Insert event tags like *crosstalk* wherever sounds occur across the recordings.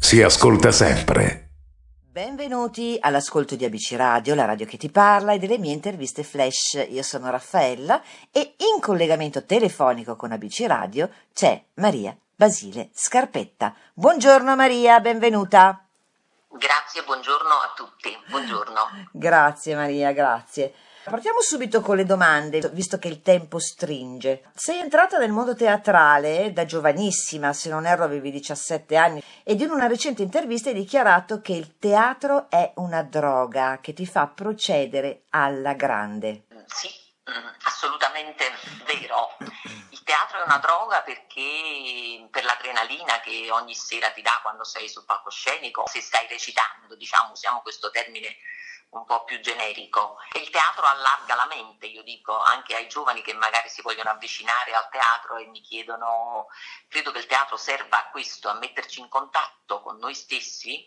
Si ascolta sempre. Benvenuti all'ascolto di ABC Radio, la radio che ti parla e delle mie interviste flash. Io sono Raffaella e in collegamento telefonico con ABC Radio c'è Maria Basile Scarpetta. Buongiorno Maria, benvenuta. Grazie, buongiorno a tutti. Buongiorno. Grazie Maria, grazie. Partiamo subito con le domande, visto che il tempo stringe. Sei entrata nel mondo teatrale da giovanissima, se non erro avevi 17 anni, ed in una recente intervista hai dichiarato che il teatro è una droga che ti fa procedere alla grande. Sì, mm, assolutamente vero. Il teatro è una droga perché per l'adrenalina che ogni sera ti dà quando sei sul palcoscenico, se stai recitando, diciamo, usiamo questo termine un po' più generico. E il teatro allarga la mente, io dico, anche ai giovani che magari si vogliono avvicinare al teatro e mi chiedono, credo che il teatro serva a questo, a metterci in contatto con noi stessi,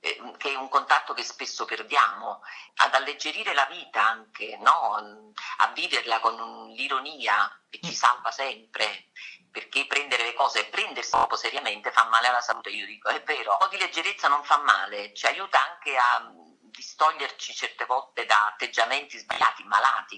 eh, che è un contatto che spesso perdiamo, ad alleggerire la vita anche, no? a viverla con l'ironia che ci salva sempre, perché prendere le cose e prendersi troppo seriamente fa male alla salute, io dico, è vero, un po' di leggerezza non fa male, ci aiuta anche a distoglierci certe volte da atteggiamenti sbagliati, malati,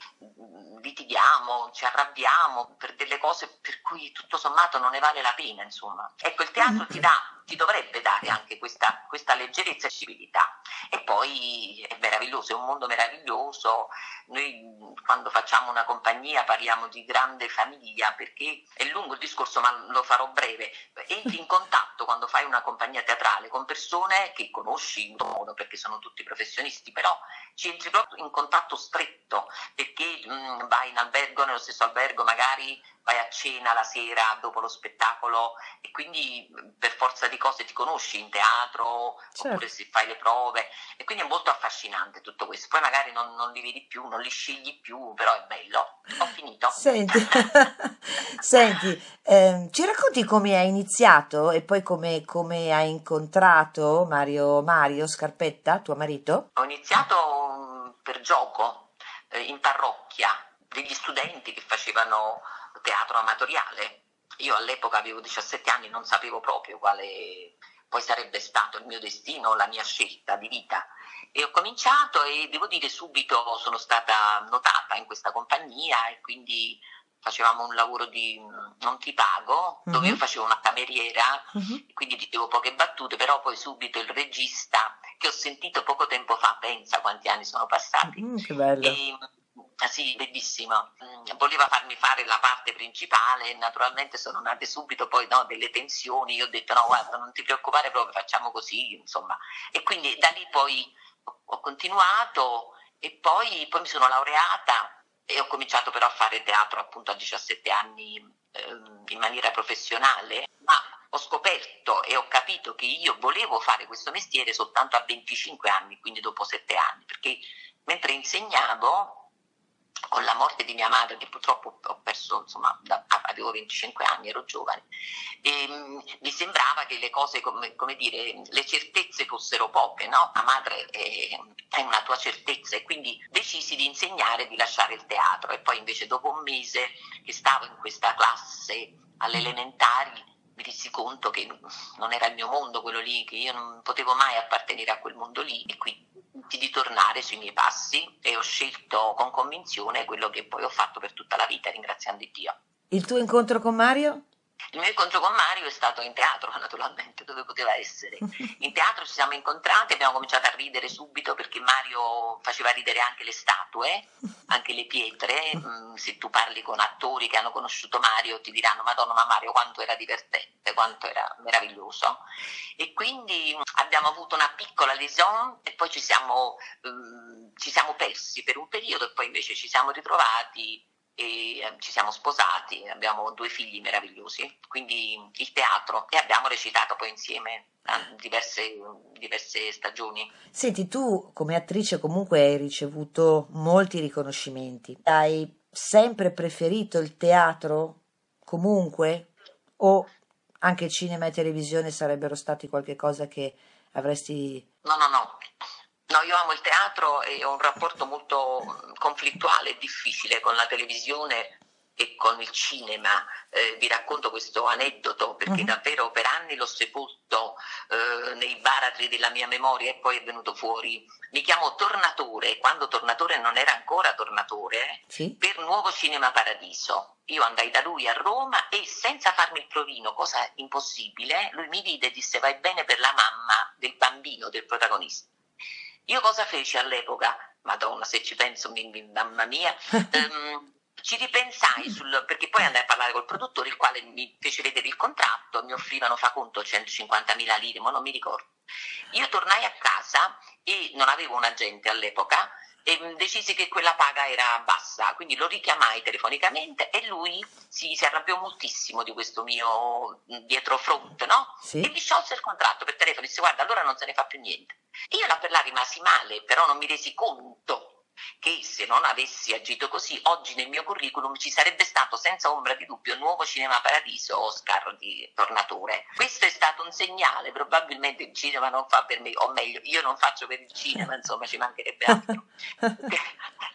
litighiamo, ci arrabbiamo per delle cose per cui tutto sommato non ne vale la pena, insomma. Ecco, il teatro ti dà ti dovrebbe dare anche questa, questa, leggerezza e civiltà. E poi è meraviglioso, è un mondo meraviglioso. Noi quando facciamo una compagnia parliamo di grande famiglia perché è lungo il discorso, ma lo farò breve. Entri in contatto quando fai una compagnia teatrale con persone che conosci in modo perché sono tutti professionisti, però ci entri proprio in contatto stretto perché mh, mm, vai in albergo, nello stesso albergo magari vai a cena la sera dopo lo spettacolo e quindi per forza di cose ti conosci in teatro certo. oppure se fai le prove e quindi è molto affascinante tutto questo. Poi magari non, non li vedi più, non li scegli più, però è bello. Ho finito. Senti, *laughs* Senti eh, ci racconti come hai iniziato e poi come, come hai incontrato Mario, Mario Scarpetta, tuo marito? Ho iniziato mm, per gioco eh, in parrocchia degli studenti che facevano teatro amatoriale. Io all'epoca avevo 17 anni, non sapevo proprio quale poi sarebbe stato il mio destino, la mia scelta di vita. E ho cominciato e devo dire subito sono stata notata in questa compagnia e quindi facevamo un lavoro di non ti pago, dove uh-huh. io facevo una cameriera, uh-huh. quindi dicevo poche battute, però poi subito il regista che ho sentito poco tempo fa, pensa quanti anni sono passati. Mm, che bello. E, sì, bellissimo. Mm, voleva farmi fare la parte principale e naturalmente sono nate subito poi no, delle tensioni. Io ho detto no, guarda, non ti preoccupare proprio, facciamo così, insomma. E quindi da lì poi ho continuato e poi, poi mi sono laureata e ho cominciato però a fare teatro appunto a 17 anni eh, in maniera professionale, ma ho scoperto e ho capito che io volevo fare questo mestiere soltanto a 25 anni, quindi dopo 7 anni, perché mentre insegnavo con la morte di mia madre, che purtroppo ho perso, insomma, da, avevo 25 anni, ero giovane, e, um, mi sembrava che le cose, come, come, dire, le certezze fossero poche, no? La madre è, è, una tua certezza e quindi decisi di insegnare di lasciare il teatro e poi invece dopo un mese che stavo in questa classe alle elementari mi resi conto che non era il mio mondo quello lì, che io non potevo mai appartenere a quel mondo lì e quindi di tornare sui miei passi e ho scelto con convinzione quello che poi ho fatto per tutta la vita, ringraziando Dio. Il tuo incontro con Mario? Il mio incontro con Mario è stato in teatro, *laughs* naturalmente, dove poteva essere. *laughs* In teatro ci siamo incontrati, abbiamo cominciato a ridere subito perché Mario faceva ridere anche le statue, anche le pietre. Mm, se tu parli con attori che hanno conosciuto Mario ti diranno Madonna, ma Mario quanto era divertente, quanto era meraviglioso. E quindi mm, abbiamo avuto una piccola liaison e poi ci siamo, um, ci siamo persi per un periodo e poi invece ci siamo ritrovati e eh, ci siamo sposati, abbiamo due figli meravigliosi, quindi il teatro e abbiamo recitato poi insieme diverse, diverse stagioni. Senti, tu come attrice comunque hai ricevuto molti riconoscimenti, hai sempre preferito il teatro comunque? O anche cinema e televisione sarebbero stati qualcosa che avresti... No, no, no, No, io amo il teatro e ho un rapporto molto conflittuale e difficile con la televisione e con il cinema. Eh, vi racconto questo aneddoto perché uh-huh. davvero per anni l'ho sepolto eh, nei baratri della mia memoria e poi è venuto fuori. Mi chiamo Tornatore, quando Tornatore non era ancora Tornatore, sì. per Nuovo Cinema Paradiso. Io andai da lui a Roma e senza farmi il provino, cosa impossibile, lui mi vide e disse vai bene per la mamma del bambino, del protagonista. Io cosa feci all'epoca? Madonna, se ci penso, mamma mia. um, *laughs* ci ripensai sul, perché poi andai a parlare col produttore, il quale mi fece vedere il contratto, mi offrivano, fa conto, 150.000 lire, ma non mi ricordo. Io tornai a casa e non avevo un agente all'epoca e mm, decisi che quella paga era bassa, quindi lo richiamai telefonicamente e lui si, si arrabbiò moltissimo di questo mio mm, dietrofront, no? Sì. E mi sciolse il contratto per telefono e disse guarda allora non se ne fa più niente. Io là per là rimasi male, però non mi resi conto che se non avessi agito così, oggi nel mio curriculum ci sarebbe stato senza ombra di dubbio Nuovo Cinema Paradiso Oscar di Tornatore. Questo è stato un segnale, probabilmente il cinema non fa per me, o meglio, io non faccio per il cinema, insomma ci mancherebbe altro. *laughs*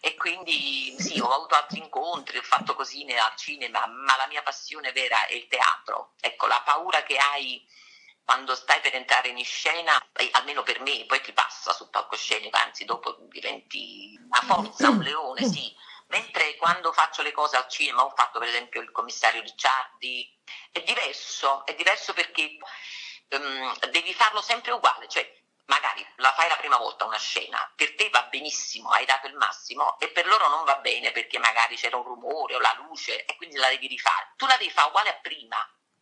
e quindi sì, ho avuto altri incontri, ho fatto cosine al cinema, ma la mia passione vera è il teatro. Ecco, la paura che hai quando stai per entrare in scena, almeno per me, poi ti passa sul palcoscenico, anzi dopo diventi una forza, un leone, sì. Mentre quando faccio le cose al cinema, ho fatto per esempio il commissario Ricciardi, è diverso, è diverso perché um, devi farlo sempre uguale, cioè magari la fai la prima volta una scena, per te va benissimo, hai dato il massimo e per loro non va bene perché magari c'era un rumore o la luce e quindi la devi rifare. Tu la devi fare uguale a prima,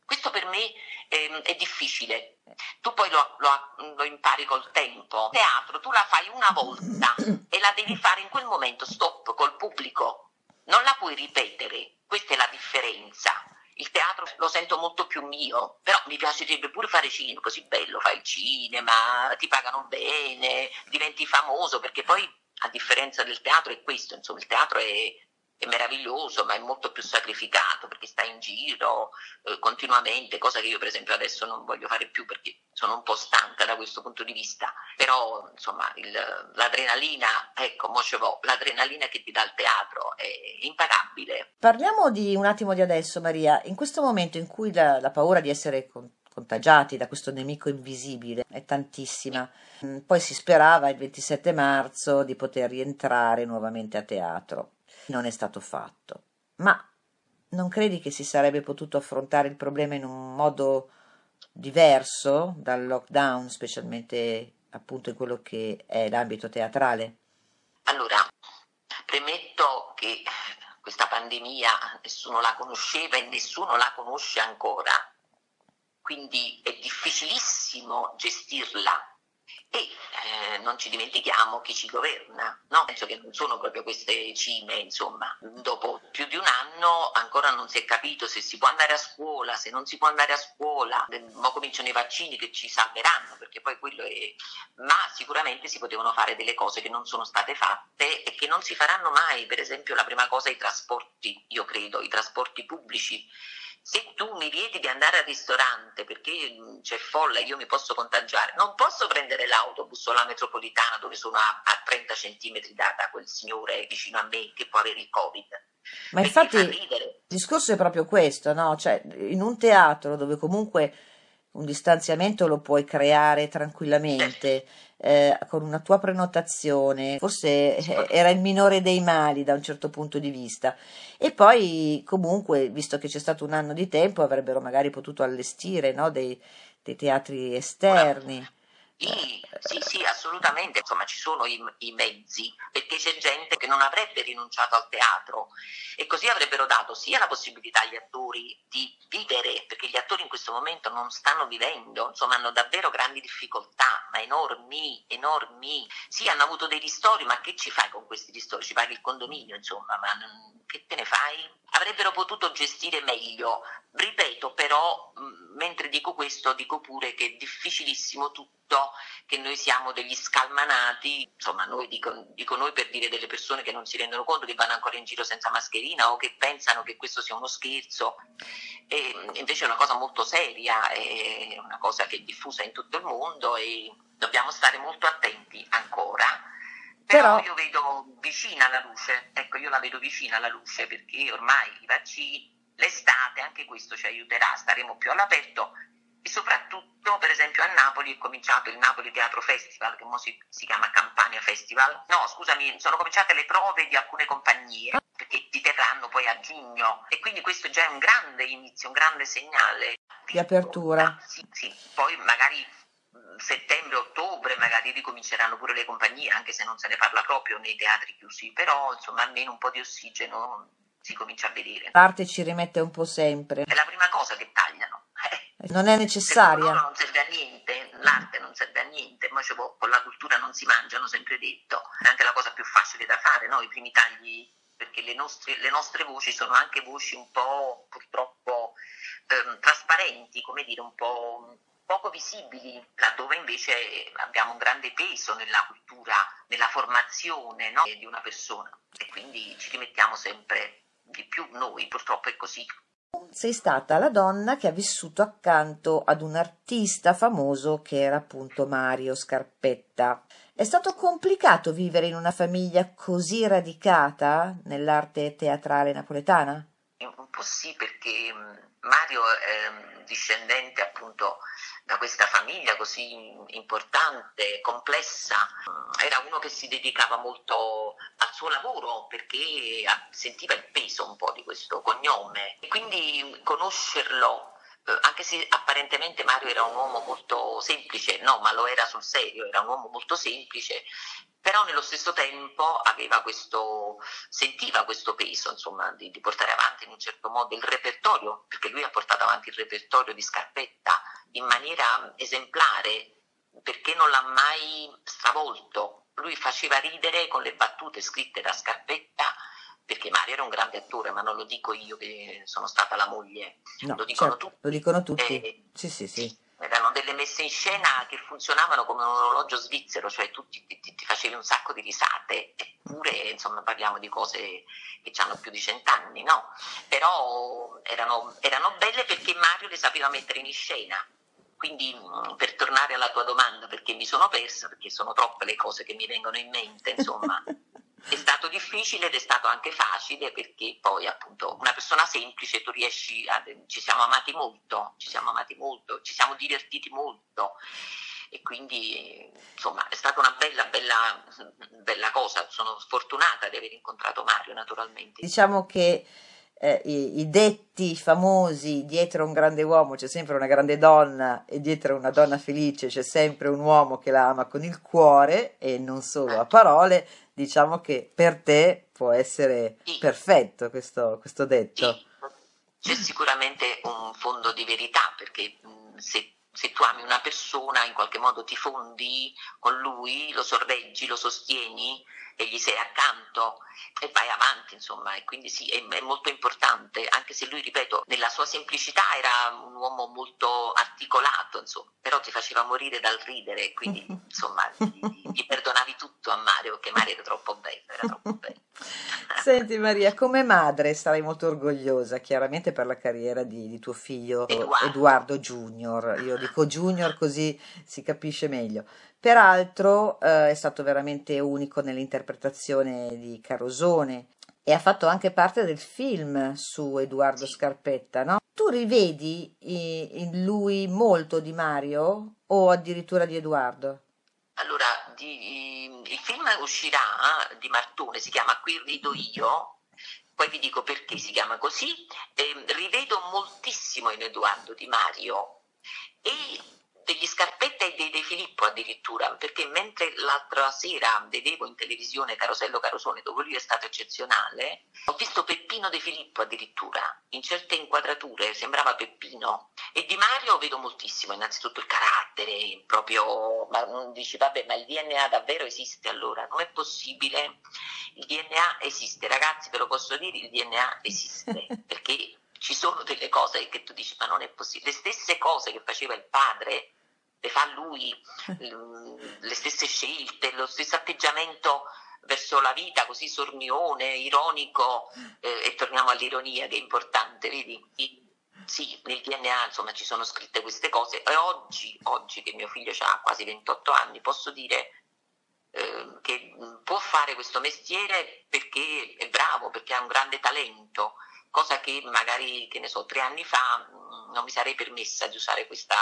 questo per me eh, è difficile. Tu poi lo, lo, lo, impari col tempo. Teatro, tu la fai una volta e la devi fare in quel momento, stop, col pubblico. Non la puoi ripetere. Questa è la differenza. Il teatro lo sento molto più mio, però mi piacerebbe pure fare cinema, così bello, fai cinema, ti pagano bene, diventi famoso, perché poi a differenza del teatro è questo, insomma, il teatro è, è meraviglioso, ma è molto più sacrificato perché stai in giro eh, continuamente, cosa che io per esempio adesso non voglio fare più perché sono un po' stanca da questo punto di vista, però insomma il, l'adrenalina, ecco, Mocevo, l'adrenalina che ti dà il teatro è impagabile. Parliamo di un attimo di adesso Maria, in questo momento in cui la, la paura di essere contagiati da questo nemico invisibile è tantissima. Mm, poi si sperava il 27 marzo di poter rientrare nuovamente a teatro non è stato fatto. Ma non credi che si sarebbe potuto affrontare il problema in un modo diverso dal lockdown, specialmente appunto in quello che è l'ambito teatrale? Allora, premetto che questa pandemia nessuno la conosceva e nessuno la conosce ancora, quindi è difficilissimo gestirla e eh, non ci dimentichiamo chi ci governa, no? penso che non sono proprio queste cime, insomma, dopo più di un anno ancora non si è capito se si può andare a scuola, se non si può andare a scuola, ora cominciano i vaccini che ci salveranno, perché poi quello è... ma sicuramente si potevano fare delle cose che non sono state fatte e che non si faranno mai, per esempio la prima cosa i trasporti, io credo, i trasporti pubblici se tu mi vieti di andare al ristorante perché mm, c'è folla e io mi posso contagiare, non posso prendere l'autobus o la metropolitana dove sono a, a 30 centimetri da, da, quel signore vicino a me che può avere il Covid. Ma infatti il discorso è proprio questo, no? Cioè, in un teatro dove comunque un distanziamento lo puoi creare tranquillamente eh, con una tua prenotazione, forse eh, era il minore dei mali da un certo punto di vista. E poi comunque, visto che c'è stato un anno di tempo, avrebbero magari potuto allestire no, dei, dei, teatri esterni. Sì, sì, assolutamente, insomma ci sono i, i, mezzi, perché c'è gente che non avrebbe rinunciato al teatro e così avrebbero dato sia la possibilità agli attori di vivere, perché gli attori in questo momento non stanno vivendo, insomma hanno davvero grandi difficoltà, ma enormi, enormi. Sì, hanno avuto dei ristori, ma che ci fai con questi ristori? Ci paghi il condominio, insomma, ma che te ne fai? Avrebbero potuto gestire meglio. Ripeto, però, mentre dico questo, dico pure che è difficilissimo tutto, che noi siamo degli scalmanati, insomma, noi dico, dico noi per dire delle persone che non si rendono conto che vanno ancora in giro senza mascherina o che pensano che questo sia uno scherzo. E invece è una cosa molto seria, è una cosa che è diffusa in tutto il mondo e dobbiamo stare molto attenti ancora però, Però io vedo vicina la luce, ecco io la vedo vicina la luce perché ormai i vaccini, l'estate, anche questo ci aiuterà, staremo più all'aperto soprattutto per esempio a Napoli è cominciato il Napoli Teatro Festival che ora si, si, chiama Campania Festival no scusami sono cominciate le prove di alcune compagnie perché ti terranno poi a giugno e quindi questo già è un grande inizio un grande segnale di apertura sì, sì. poi magari settembre-ottobre magari ricominceranno pure le compagnie, anche se non se ne parla proprio nei teatri chiusi, però insomma almeno un po' di ossigeno si comincia a vedere. L'arte ci rimette un po' sempre. È la prima cosa che tagliano. Non è necessaria. non serve a niente, l'arte non serve a niente, ma con la cultura non si mangia, hanno sempre detto. È anche la cosa più facile da fare, no? i primi tagli, perché le nostre, le nostre voci sono anche voci un po' purtroppo ehm, trasparenti, come dire, un po' poco visibili, laddove invece abbiamo un grande peso nella cultura, nella formazione no? di una persona e quindi ci rimettiamo sempre di più noi, purtroppo è così. Sei stata la donna che ha vissuto accanto ad un artista famoso che era appunto Mario Scarpetta. È stato complicato vivere in una famiglia così radicata nell'arte teatrale napoletana? Un po' sì, perché mm, Mario è discendente appunto da questa famiglia così importante, complessa, era uno che si dedicava molto al suo lavoro perché sentiva il peso un po' di questo cognome. E quindi conoscerlo eh, anche se apparentemente Mario era un uomo molto semplice, no, ma lo era sul serio, era un uomo molto semplice, però nello stesso tempo questo, sentiva questo peso insomma, di, di, portare avanti in un certo modo il repertorio, perché lui ha portato avanti il repertorio di Scarpetta in maniera esemplare, perché non l'ha mai stravolto. Lui faceva ridere con le battute scritte da Scarpetta perché Mario era un grande attore, ma non lo dico io che sono stata la moglie, no, lo dicono certo, tutti. Lo dicono tutti. Eh, sì, sì, sì. Erano delle messe in scena che funzionavano come un orologio svizzero, cioè tu ti, ti, ti facevi un sacco di risate, eppure insomma parliamo di cose che hanno più di cent'anni, no? Però erano, erano belle perché Mario le sapeva mettere in scena. Quindi per tornare alla tua domanda, perché mi sono persa, perché sono troppe le cose che mi vengono in mente, insomma. *laughs* È stato difficile ed è stato anche facile perché poi appunto una persona semplice tu riesci a... ci siamo amati molto, ci siamo amati molto, ci siamo divertiti molto e quindi insomma è stata una bella, bella, bella cosa, sono sfortunata di aver incontrato Mario naturalmente. Diciamo che eh, i, i, detti famosi dietro un grande uomo c'è sempre una grande donna e dietro una donna felice c'è sempre un uomo che la ama con il cuore e non solo a parole, diciamo che per te può essere sì. perfetto questo, questo detto. Sì. C'è sicuramente un fondo di verità perché se, se tu ami una persona in qualche modo ti fondi con lui, lo sorreggi, lo sostieni e gli sei accanto e vai avanti, insomma, e quindi sì, è, è, molto importante, anche se lui, ripeto, nella sua semplicità era un uomo molto articolato, insomma, però ti faceva morire dal ridere, quindi *laughs* insomma gli, gli perdonavi tutto a Mario, che Mario era troppo bello, era troppo bello. *laughs* Senti Maria, come madre sarai molto orgogliosa chiaramente per la carriera di, di tuo figlio Eduardo. Edoardo Junior, io dico Junior così si capisce meglio. Peraltro eh, è stato veramente unico nell'interpretazione di Carosone e ha fatto anche parte del film su Edoardo Scarpetta, no? Tu rivedi in lui molto di Mario o addirittura di Edoardo? Allora, di, il film uscirà di Martone, si chiama Qui rido io, poi vi dico perché si chiama così, eh, rivedo moltissimo in Edoardo di Mario e degli Scarpetta e dei De Filippo addirittura, perché mentre l'altra sera vedevo in televisione Carosello Carosone, dove lui è stato eccezionale, ho visto Peppino De Filippo addirittura, in certe inquadrature sembrava Peppino. E Di Mario vedo moltissimo, innanzitutto il carattere, proprio, ma dici vabbè, ma il DNA davvero esiste allora? Non è possibile? Il DNA esiste, ragazzi, ve lo posso dire, il DNA esiste, *laughs* perché ci sono delle cose che tu dici ma non è possibile, le stesse cose che faceva il padre le fa lui, le stesse scelte, lo stesso atteggiamento verso la vita così sornione, ironico eh, e torniamo all'ironia che è importante, vedi? Sì, nel DNA insomma ci sono scritte queste cose e oggi, oggi che mio figlio ha quasi 28 anni posso dire eh, che può fare questo mestiere perché è bravo, perché ha un grande talento cosa che magari, che ne so, tre anni fa non mi sarei permessa di usare questa,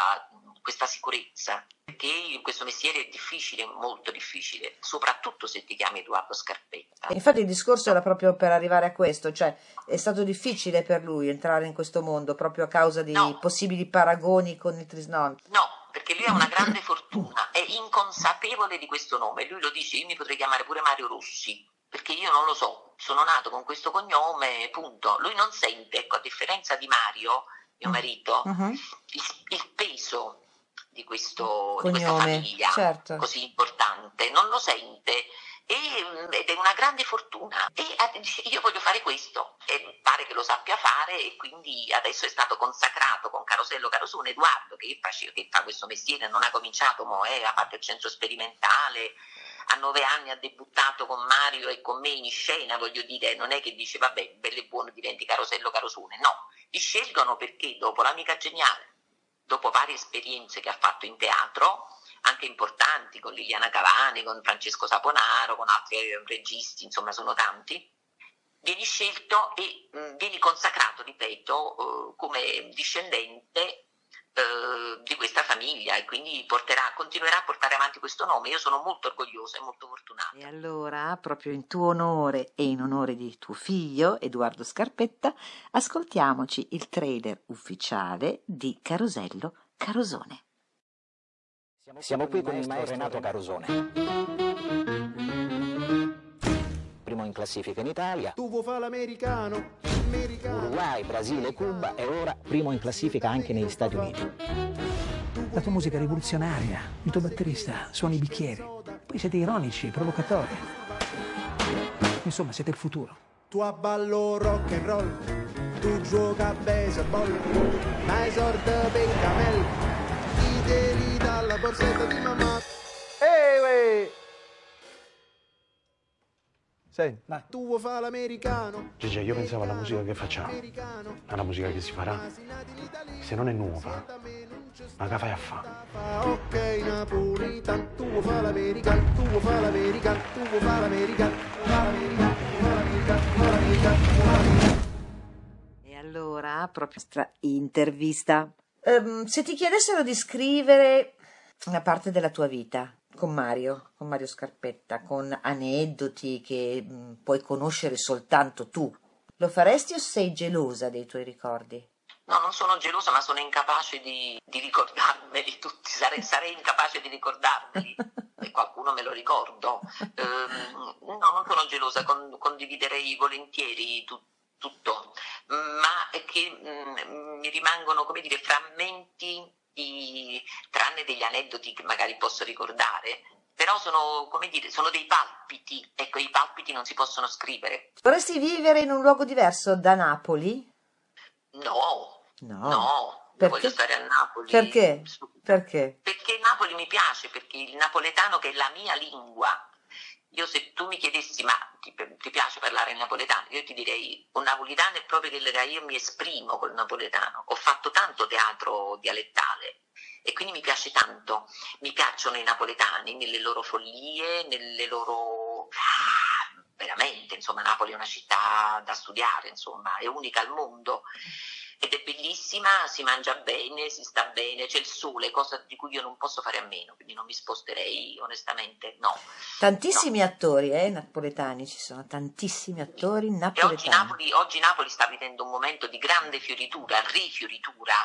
questa sicurezza, perché questo mestiere è difficile, molto difficile, soprattutto se ti chiami Edoardo Scarpetta. infatti il discorso era proprio per arrivare a questo, cioè è stato difficile per lui entrare in questo mondo proprio a causa di no. possibili paragoni con il Trisnon. No, perché lui ha una grande fortuna, è inconsapevole di questo nome, lui lo dice, io mi potrei chiamare pure Mario Rossi, perché io non lo so, sono nato con questo cognome, punto. Lui non sente, ecco, a differenza di Mario, mio mm. marito, uh-huh. il, il, peso di, questo, di questa famiglia certo. così importante, non lo sente. E, ed è una grande fortuna. E io voglio fare questo. E pare che lo sappia fare e quindi adesso è stato consacrato con Carosello Carosone Edoardo che, face, che fa questo mestiere non ha cominciato mo, eh, ha fatto il centro sperimentale a nove anni ha debuttato con Mario e con me in scena, voglio dire, non è che dice vabbè, bello e buono diventi Carosello Carosone, no, li scelgono perché dopo l'amica geniale, dopo varie esperienze che ha fatto in teatro, anche importanti, con Liliana Cavani, con Francesco Saponaro, con altri registi, insomma sono tanti, vieni scelto e mh, vieni consacrato, ripeto, eh, come discendente eh, di questa famiglia e quindi porterà, continuerà a portare avanti questo nome. Io sono molto orgogliosa e molto fortunata. E allora, proprio in tuo onore e in onore di tuo figlio, Edoardo Scarpetta, ascoltiamoci il trailer ufficiale di Carosello Carosone. Siamo, qui con il maestro Renato Carosone in classifica in Italia. Tu vuoi fare l'americano? Uruguay, Brasile, Cuba e ora primo in classifica anche negli Stati Uniti. La tua musica è rivoluzionaria, il tuo batterista suona i bicchieri, poi siete ironici, provocatori. Insomma, siete il futuro. Tu abballo rock and roll, tu gioca a baseball, ma esorda per camel, ti devi dalla borsetta di mamma. Ehi, hey, Senti, ma tu vuoi fare l'americano? Gigi, io pensavo alla musica che facciamo, alla musica che si farà. Se non è nuova, ma che fai a fare? Ok, Napolitan, tu vuoi fare l'americano, tu vuoi fare l'americano, tu vuoi fare l'americano, l'americano, l'americano, l'americano. E allora, proprio stra- intervista. Um, se ti chiedessero di scrivere una parte della tua vita, con Mario, con Mario Scarpetta, con aneddoti che mh, mm, puoi conoscere soltanto tu. Lo faresti o sei gelosa dei tuoi ricordi? No, non sono gelosa, ma sono incapace di, di ricordarmeli tutti, sarei, *laughs* sarei, incapace di ricordarmeli e qualcuno me lo ricordo. Um, no, non sono gelosa, con, condividerei volentieri tu, tutto, ma è che um, mi rimangono, come dire, frammenti degli aneddoti che magari posso ricordare, però sono, come dire, sono dei palpiti, ecco, i palpiti non si possono scrivere. Vorresti vivere in un luogo diverso da Napoli? No, no, no. Voglio stare a Napoli. Perché? Perché? Perché Napoli mi piace, perché il napoletano che è la mia lingua, io se tu mi chiedessi, ma ti, ti, piace parlare napoletano? Io ti direi, un napoletano è proprio che io mi esprimo col napoletano. Ho fatto tanto teatro dialettale e quindi mi piace tanto. Mi piacciono i napoletani nelle loro follie, nelle loro... Ah, veramente, insomma, Napoli è una città da studiare, insomma, è unica al mondo. Ed è bellissima, si mangia bene, si sta bene, c'è il sole, cosa di cui io non posso fare a meno, quindi non mi sposterei onestamente, no. Tantissimi no. attori eh, napoletani, ci sono tantissimi attori napoletani. E oggi Napoli, oggi Napoli sta vivendo un momento di grande fioritura, rifioritura,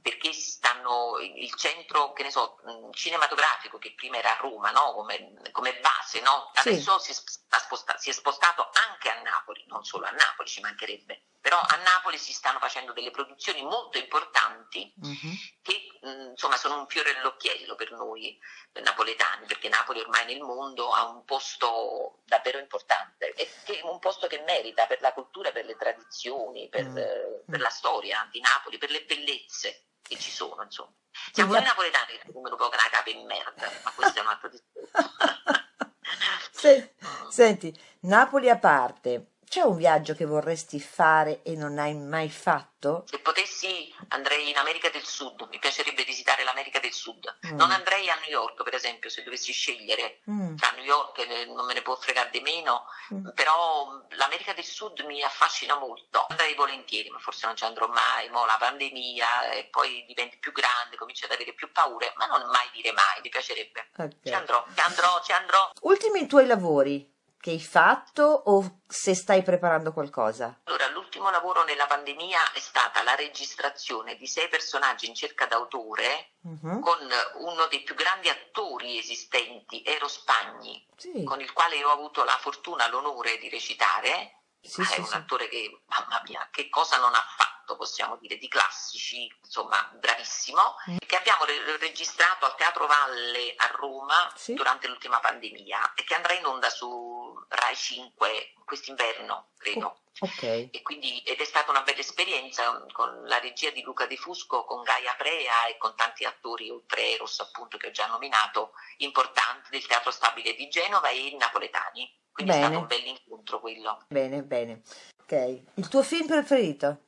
perché stanno il centro, che ne so, cinematografico che prima era a Roma, no? come, come, base, no? adesso sì. si, sposta, si è spostato anche a Napoli, non solo a Napoli, ci mancherebbe però a Napoli si stanno facendo delle produzioni molto importanti uh-huh. che mh, insomma sono un fiore all'occhiello per noi napoletani, perché Napoli ormai nel mondo ha un posto davvero importante, e che, un posto che merita per la cultura, per le tradizioni, per, uh-huh. per la storia di Napoli, per le bellezze che ci sono, insomma. Siamo noi napoletani che come un po' una capa in merda, ma questo è un altro discorso. Senti, Napoli a parte, c'è un viaggio che vorresti fare e non hai mai fatto? Se potessi andrei in America del Sud, mi piacerebbe visitare l'America del Sud. Mm. Non andrei a New York, per esempio, se dovessi scegliere. Mm. A New York eh, non me ne può fregare di meno, mm. però l'America del Sud mi affascina molto. Andrei volentieri, ma forse non ci andrò mai. Mo la pandemia e poi diventi più grande, cominci ad avere più paure, ma non mai dire mai, mi piacerebbe. Okay. Ci andrò, ci andrò, ci andrò. Ultimi tuoi lavori che hai fatto o se stai preparando qualcosa? Allora, l'ultimo lavoro nella pandemia è stata la registrazione di sei personaggi in cerca d'autore uh-huh. con uno dei più grandi attori esistenti, Ero Spagni, sì. con il quale ho avuto la fortuna, l'onore di recitare. Sì, sì, è un attore che, mamma mia, che cosa non ha fatto? Possiamo dire, di classici, insomma, bravissimo, mm. che abbiamo re- registrato al Teatro Valle a Roma sì. durante l'ultima pandemia e che andrà in onda su Rai 5 quest'inverno, credo. Oh, okay. quindi, ed è stata una bella esperienza con la regia di Luca De Fusco, con Gaia Prea e con tanti attori, oltre Eros appunto che ho già nominato, importanti del Teatro Stabile di Genova e napoletani. Quindi bene. è stato un bel incontro quello. Bene, bene. Ok. Il tuo film preferito?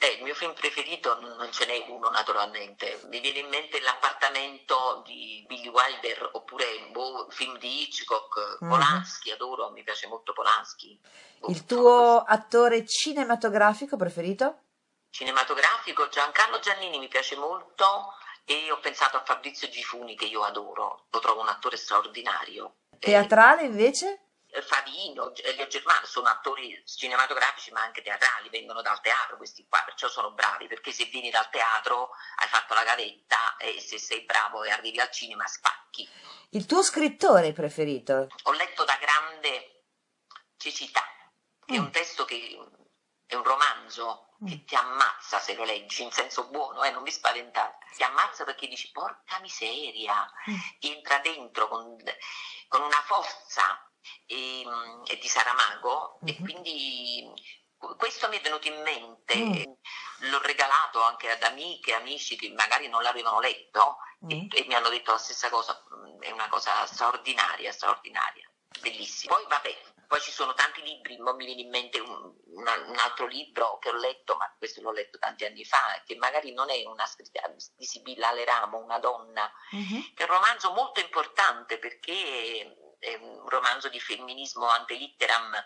Eh, il mio film preferito non ce n'è uno naturalmente, mi viene in mente L'appartamento di Billy Wilder oppure boh, film di Hitchcock, mm-hmm. Polanski, adoro, mi piace molto Polanski. Boh, il tuo attore cinematografico preferito? Cinematografico Giancarlo Giannini mi piace molto e ho pensato a Fabrizio Gifuni che io adoro, lo trovo un attore straordinario. Teatrale invece? Favino, Elio Germano sono attori cinematografici ma anche teatrali, vengono dal teatro questi qua, perciò sono bravi, perché se vieni dal teatro hai fatto la gavetta e se sei bravo e arrivi al cinema spacchi. Il tuo scrittore preferito? Ho letto da grande Cecità, che mm. è un testo che è un romanzo che mm. ti ammazza se lo leggi in senso buono, eh, non vi spaventate, ti ammazza perché dici porca miseria, mm. entra dentro con, con una forza e, e di Saramago mm-hmm. e mhm. quindi questo mi è venuto in mente, mm. l'ho regalato anche ad amiche, amici che magari non l'avevano letto mm. e, e, mi hanno detto la stessa cosa, mm, è una cosa straordinaria, straordinaria, bellissima. Poi vabbè, poi ci sono tanti libri, mi viene in mente un, un, altro libro che ho letto, ma questo l'ho letto tanti anni fa, che magari non è una scritta di Sibilla Aleramo, una donna, mm-hmm. che è un romanzo molto importante perché è un romanzo di femminismo ante litteram,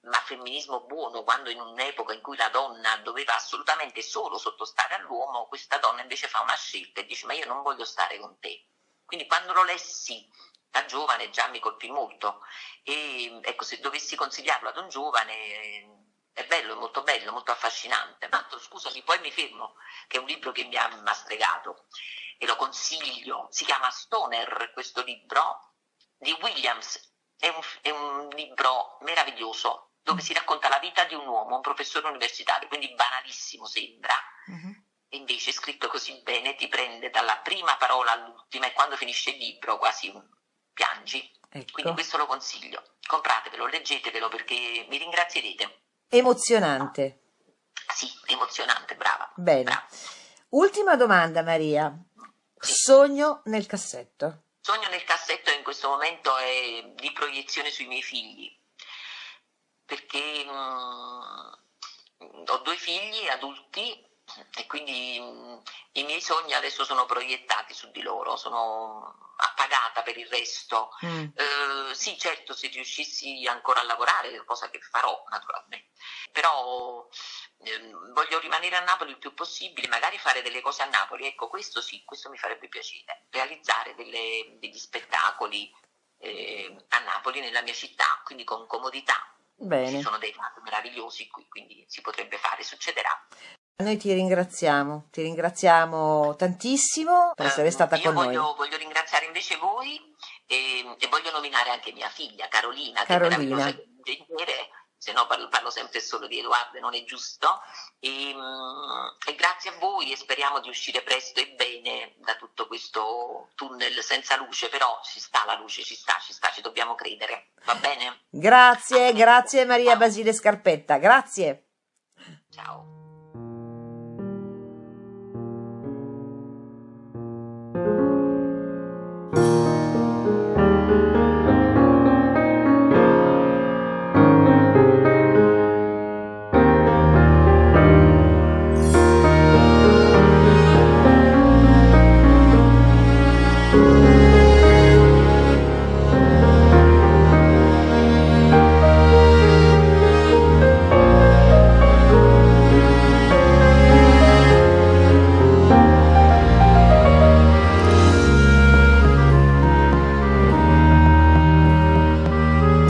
ma femminismo buono, quando in un'epoca in cui la donna doveva assolutamente solo sottostare all'uomo, questa donna invece fa una scelta e dice ma io non voglio stare con te. Quindi quando lo lessi da giovane già mi colpì molto e ecco se dovessi consigliarlo ad un giovane è bello, è molto bello, molto affascinante. Tanto scusami, poi mi fermo, che è un libro che mi ha mastregato e lo consiglio, si chiama Stoner questo libro di Williams. È un, è un libro meraviglioso dove si racconta la vita di un uomo, un professore universitario, quindi banalissimo sembra, e invece scritto così bene ti prende dalla prima parola all'ultima e quando finisce il libro quasi piangi. Ecco. Quindi questo lo consiglio. Compratevelo, leggetevelo perché mi ringrazierete. Emozionante. Sì, emozionante, brava. Bene. Brava. Ultima domanda, Maria. Sì. Sogno nel cassetto sogno nel cassetto in questo momento è di proiezione sui miei figli, perché mh, mm, ho due figli adulti e quindi mh, mm, i miei sogni adesso sono proiettati su di loro, sono pagata per il resto. Mm. Eh, sì, certo, se riuscissi ancora a lavorare, cosa che farò naturalmente, però ehm, voglio rimanere a Napoli il più possibile, magari fare delle cose a Napoli, ecco, questo sì, questo mi farebbe piacere, realizzare delle- degli spettacoli eh, a Napoli, nella mia città, quindi con comodità. Ci Bene. sono dei teatri meravigliosi qui, quindi si potrebbe fare, succederà. Noi ti ringraziamo, ti ringraziamo tantissimo per essere stata io con noi. voglio, voglio ringraziare invece voi e, e voglio nominare anche mia figlia Carolina, Carolina. che è ingegnere, se no parlo, parlo sempre solo di Edoardo non è giusto. E, mm, e grazie a voi e speriamo di uscire presto e bene da tutto questo tunnel senza luce, però ci sta la luce, ci sta, ci sta, ci dobbiamo credere, va bene? Grazie, grazie Maria Basile Scarpetta, grazie. Ciao.